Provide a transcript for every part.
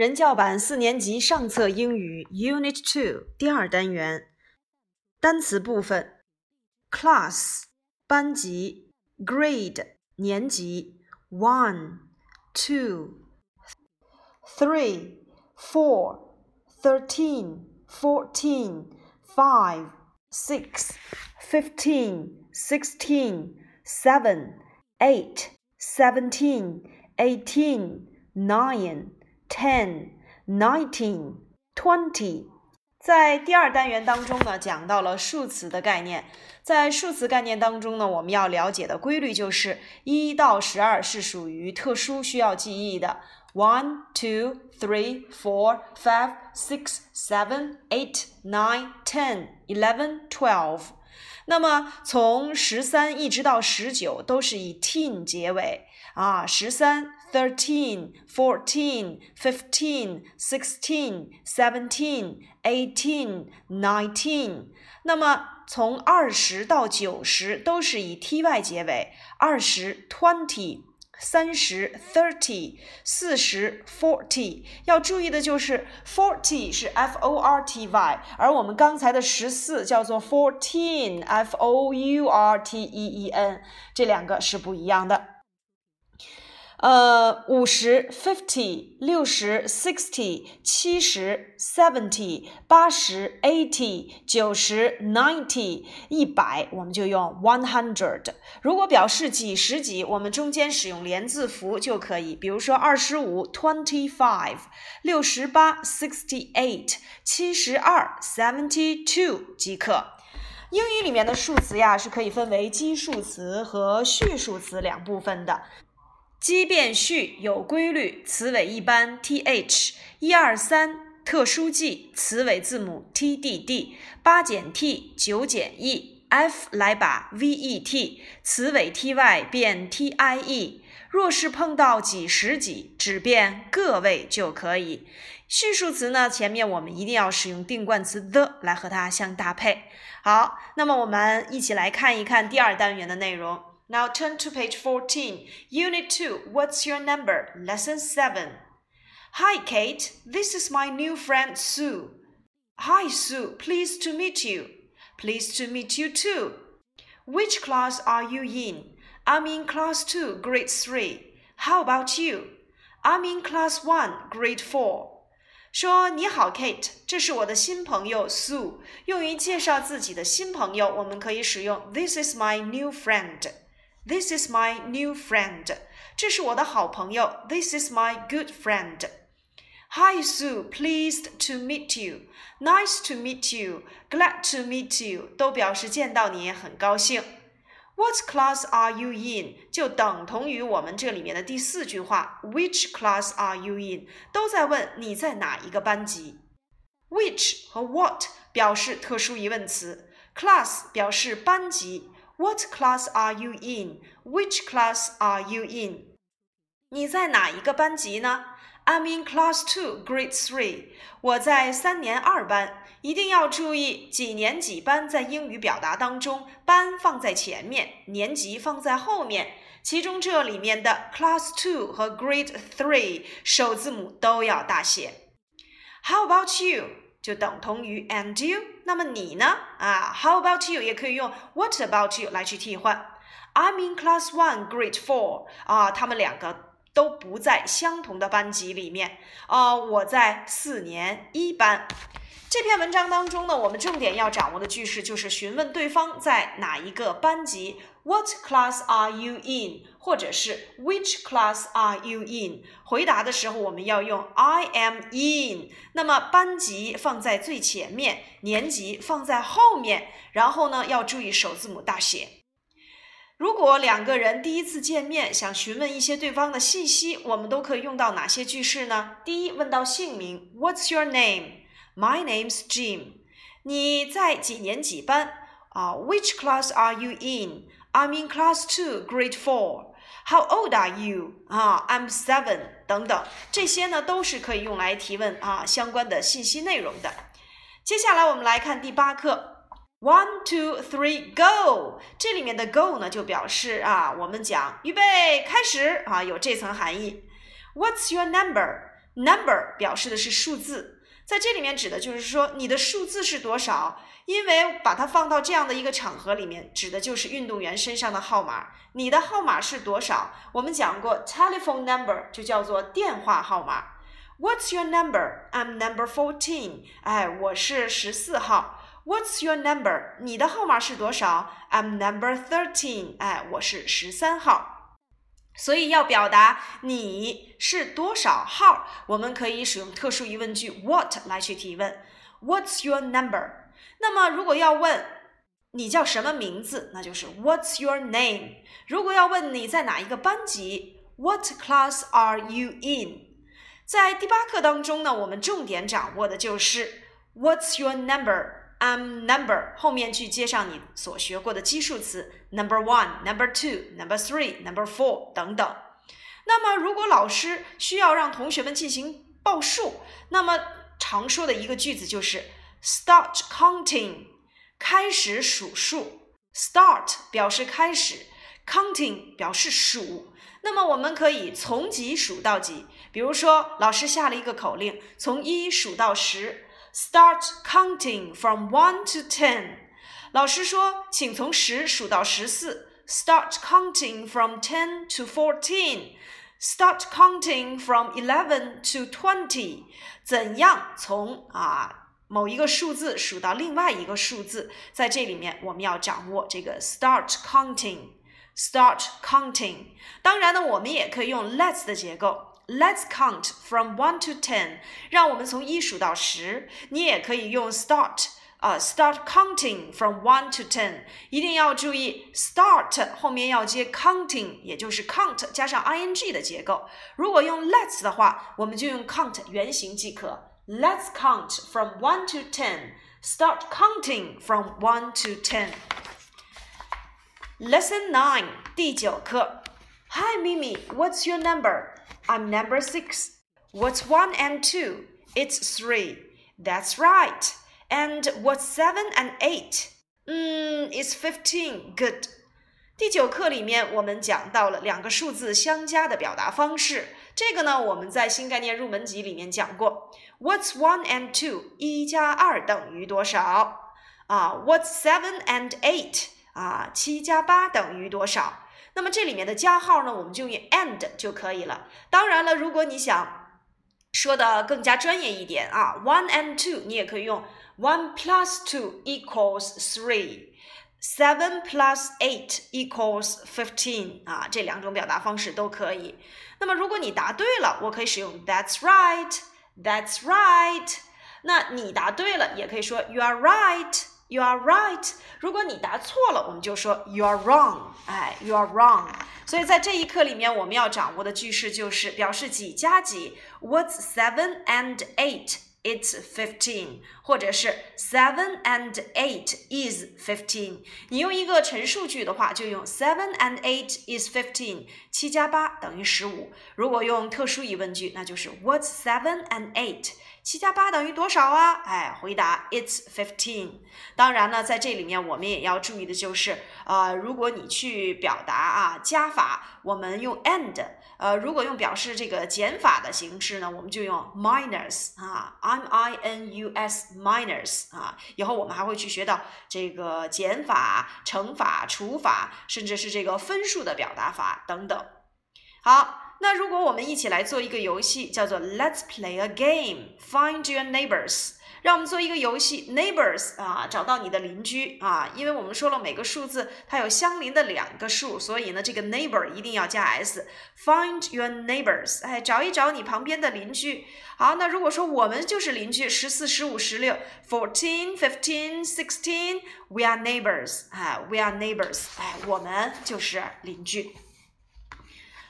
人教版四年级上册英语 Unit Two 第二单元单词部分：class 班级，grade 年级，one two three four thirteen fourteen five six fifteen sixteen seven eight seventeen eighteen nine ten, nineteen, twenty，在第二单元当中呢，讲到了数词的概念。在数词概念当中呢，我们要了解的规律就是一到十二是属于特殊需要记忆的。One, two, three, four, five, six, seven, eight, nine, ten, eleven, twelve。那么从十三一直到十九都是以 teen 结尾啊，十三。thirteen, fourteen, fifteen, sixteen, seventeen, eighteen, nineteen。那么从二十到九十都是以 ty 结尾，二十 twenty，三十 thirty，四十 forty。要注意的就是 forty 是 f o r t y，而我们刚才的十四叫做 fourteen，f o u r t e e n，这两个是不一样的。 呃，五十 fifty，六十 sixty，七十 seventy，八十 eighty，九十 ninety，一百我们就用 one hundred。如果表示几十几，我们中间使用连字符就可以。比如说二十五 twenty five，六十八 sixty eight，七十二 seventy two 即可。英语里面的数词呀，是可以分为基数词和序数词两部分的。奇变序有规律，词尾一般 th，一二三特殊记，词尾字母 tdd，八减 t，九减 e，f 来把 vet，词尾 ty 变 tie。若是碰到几十几，只变个位就可以。序数词呢，前面我们一定要使用定冠词 the 来和它相搭配。好，那么我们一起来看一看第二单元的内容。Now turn to page 14, Unit 2. What's your number? Lesson 7. Hi, Kate. This is my new friend Sue. Hi, Sue. Pleased to meet you. Pleased to meet you too. Which class are you in? I'm in class 2, grade 3. How about you? I'm in class 1, grade 4. 说你好，Kate，这是我的新朋友 Sue。用于介绍自己的新朋友，我们可以使用 This is my new friend。 This is my new friend. 这是我的好朋友。This is my good friend. Hi Sue, pleased to meet you. Nice to meet you. Glad to meet you. 都表示见到你很高兴。What class are you in？就等同于我们这里面的第四句话，Which class are you in？都在问你在哪一个班级。Which 和 what 表示特殊疑问词，class 表示班级。What class are you in? Which class are you in? 你在哪一个班级呢？I'm in class two, grade three. 我在三年二班。一定要注意几年几班在英语表达当中，班放在前面，年级放在后面。其中这里面的 class two 和 grade three 首字母都要大写。How about you? 就等同于 and you，那么你呢？啊，How about you 也可以用 What about you 来去替换。I'm in class one, grade four。啊，他们两个都不在相同的班级里面。啊，我在四年一班。这篇文章当中呢，我们重点要掌握的句式就是询问对方在哪一个班级。What class are you in？或者是 Which class are you in？回答的时候我们要用 I am in。那么班级放在最前面，年级放在后面，然后呢要注意首字母大写。如果两个人第一次见面，想询问一些对方的信息，我们都可以用到哪些句式呢？第一，问到姓名，What's your name？My name's Jim。你在几年几班？啊，Which class are you in？I'm in class two, grade four. How old are you? 啊，I'm seven. 等等，这些呢都是可以用来提问啊相关的信息内容的。接下来我们来看第八课，One, two, three, go。这里面的 go 呢就表示啊，我们讲预备开始啊，有这层含义。What's your number？number 表示的是数字，在这里面指的就是说你的数字是多少。因为把它放到这样的一个场合里面，指的就是运动员身上的号码。你的号码是多少？我们讲过，telephone number 就叫做电话号码。What's your number? I'm number fourteen. 哎，我是十四号。What's your number? 你的号码是多少？I'm number thirteen. 哎，我是十三号。所以要表达你是多少号，我们可以使用特殊疑问句 what 来去提问。What's your number？那么如果要问你叫什么名字，那就是 What's your name？如果要问你在哪一个班级，What class are you in？在第八课当中呢，我们重点掌握的就是 What's your I'm number 后面去接上你所学过的基数词，number one、number two、number three、number four 等等。那么，如果老师需要让同学们进行报数，那么常说的一个句子就是 start counting，开始数数。start 表示开始，counting 表示数。那么我们可以从几数到几，比如说老师下了一个口令，从一数到十。Start counting from one to ten。老师说，请从十数到十四。Start counting from ten to fourteen。Start counting from eleven to twenty。怎样从啊某一个数字数到另外一个数字？在这里面，我们要掌握这个 start counting。Start counting。当然呢，我们也可以用 let's 的结构。Let's count from one to ten，让我们从一数到十。你也可以用 start 啊、，start counting from one to ten。一定要注意，start 后面要接 counting，也就是 count 加上 ing 的结构。如果用 let's 的话，我们就用 count 原形即可。Let's count from one to ten. Start counting from one to ten. Lesson nine 第九课。Hi Mimi, what's your number? I'm number six. What's one and two? It's three. That's right. And what's seven and eight? Mm, it's fifteen. Good. 第九课里面，我们讲到了两个数字相加的表达方式。这个呢，我们在新概念入门级里面讲过。What's one and two？一加二等于多少？啊，What's seven and eight？啊，七加八等于多少？ 那么这里面的加号呢，我们就用 and 就可以了。当然了，如果你想说的更加专业一点啊，one and two，你也可以用 one plus two equals three，seven plus eight equals fifteen 啊，这两种表达方式都可以。那么如果你答对了，我可以使用 that's right，that's right。那你答对了，也可以说 you are right。You are right。如果你答错了，我们就说 You are wrong。哎，You are wrong。所以在这一课里面，我们要掌握的句式就是表示几加几。What's seven and eight? It's fifteen。或者是 Seven and eight is fifteen。你用一个陈述句的话，就用 Seven and eight is fifteen。七加八等于十五。如果用特殊疑问句，那就是 What's seven and eight？七加八等于多少啊？哎，回答 It's fifteen。当然呢，在这里面我们也要注意的就是，呃，如果你去表达啊加法，我们用 and；呃，如果用表示这个减法的形式呢，我们就用 minus 啊，m i n u s minus 啊。以后我们还会去学到这个减法、乘法、除法，甚至是这个分数的表达法等等。好。那如果我们一起来做一个游戏，叫做 Let's play a game. Find your neighbors. 让我们做一个游戏，neighbors 啊，找到你的邻居啊。因为我们说了每个数字它有相邻的两个数，所以呢，这个 neighbor 一定要加 s。Find your neighbors，哎，找一找你旁边的邻居。好，那如果说我们就是邻居，十四、十五、十六，fourteen, fifteen, sixteen, we are neighbors，哎，we are neighbors，哎，我们就是邻居。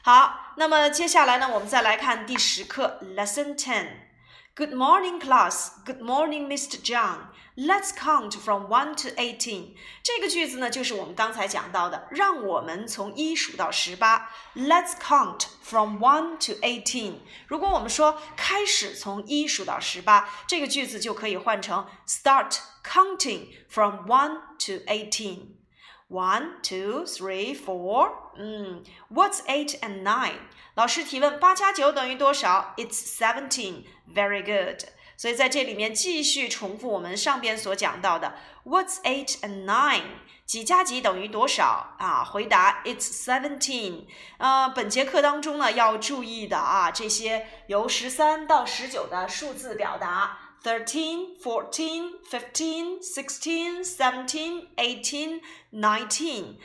好，那么接下来呢，我们再来看第十课，Lesson Ten。Good morning, class. Good morning, Mr. John. Let's count from one to eighteen. 这个句子呢，就是我们刚才讲到的，让我们从一数到十八。Let's count from one to eighteen. 如果我们说开始从一数到十八，这个句子就可以换成 Start counting from one to eighteen. One, two, three, four. 嗯，What's eight and nine？老师提问：八加九等于多少？It's seventeen. Very good. 所以在这里面继续重复我们上边所讲到的：What's eight and nine？几加几等于多少啊？回答：It's seventeen。呃，本节课当中呢要注意的啊，这些由十三到十九的数字表达。13, 14, 15, 16, 17, 18, 19。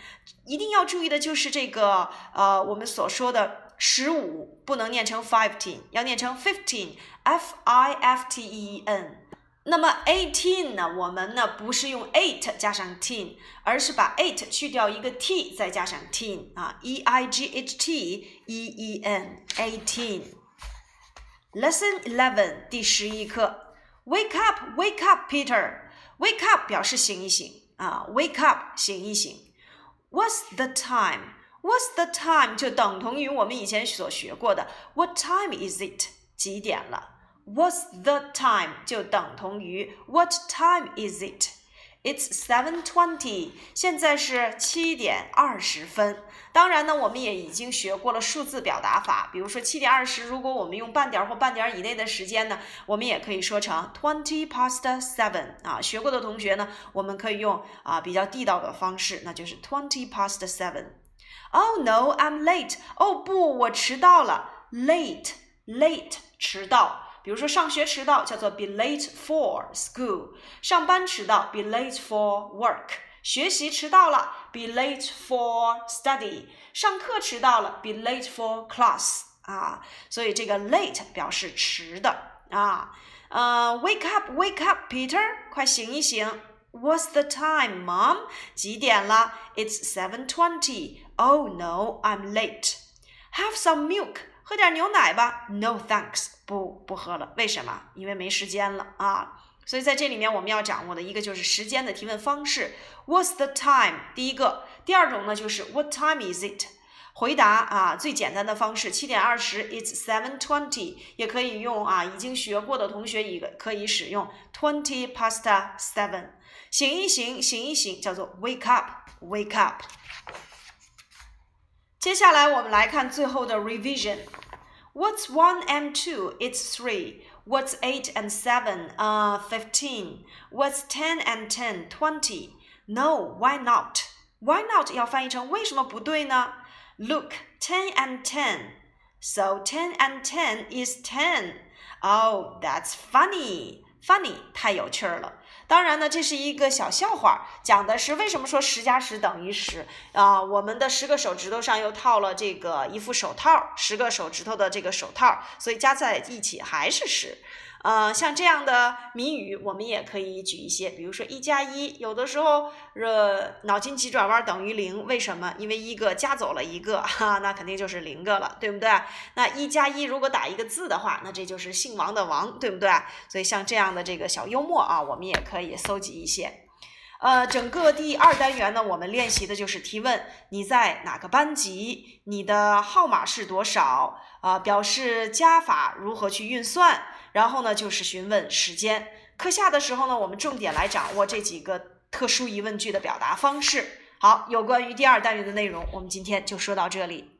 一定要注意的就是这个呃，我们所说的十五不能念成 fifteen，要念成 fifteen，f i f t e n。那么 eighteen 呢，我们呢不是用 eight 加上 teen，而是把 eight 去掉一个 t，再加上 teen 啊，e i g h t e e n，eighteen。Lesson eleven 第十一课。 Wake up, wake up, Peter. Wake up 表示醒一醒啊，wake up 醒一醒。What's the time? What's the time 就等同于我们以前所学过的 What time is it? 几点了？What's the time 就等同于 What time is it? It's seven twenty，现在是七点二十分。当然呢，我们也已经学过了数字表达法，比如说七点二十，如果我们用半点或半点以内的时间呢，我们也可以说成 twenty past seven。啊，学过的同学呢，我们可以用啊比较地道的方式，那就是 twenty past seven。Oh no, I'm late。哦不，我迟到了。Late，late，迟到。比如说上学迟到叫做 be late for school，上班迟到 be late for work，学习迟到了 be late for study，上课迟到了 be late for class 啊，所以这个 late 表示迟的啊。呃，wake up，wake up，Peter，快醒一醒。What's the time, Mom？几点了？It's seven twenty. Oh no, I'm late. Have some milk. 喝点牛奶吧？No thanks，不不喝了。为什么？因为没时间了啊。所以在这里面我们要掌握的一个就是时间的提问方式。What's the time？第一个，第二种呢就是 What time is it？回答啊，最简单的方式，七点二十，It's seven twenty，也可以用啊，已经学过的同学一个可以使用 twenty past seven。醒一醒，醒一醒，叫做 Wake up，Wake up。接下来我们来看最后的 revision。What's one and two? It's three. What's eight and seven? Uh, fifteen. What's ten and ten? Twenty. No, why not? Why not 要翻译成为什么不对呢？Look, ten and ten. So ten and ten is ten. Oh, that's funny. Funny 太有趣儿了。 当然呢，这是一个小笑话，讲的是为什么说十加十等于十啊？我们的十个手指头上又套了这个一副手套，十个手指头的这个手套，所以加在一起还是十。呃，像这样的谜语，我们也可以举一些，比如说一加一，有的时候呃脑筋急转弯等于零，为什么？因为一个加走了一个，哈，那肯定就是零个了，对不对？那一加一如果打一个字的话，那这就是姓王的王，对不对？所以像这样的这个小幽默啊，我们也可以搜集一些。呃，整个第二单元呢，我们练习的就是提问：你在哪个班级？你的号码是多少？啊，表示加法如何去运算？然后呢，就是询问时间。课下的时候呢，我们重点来掌握这几个特殊疑问句的表达方式。好，有关于第二单元的内容，我们今天就说到这里。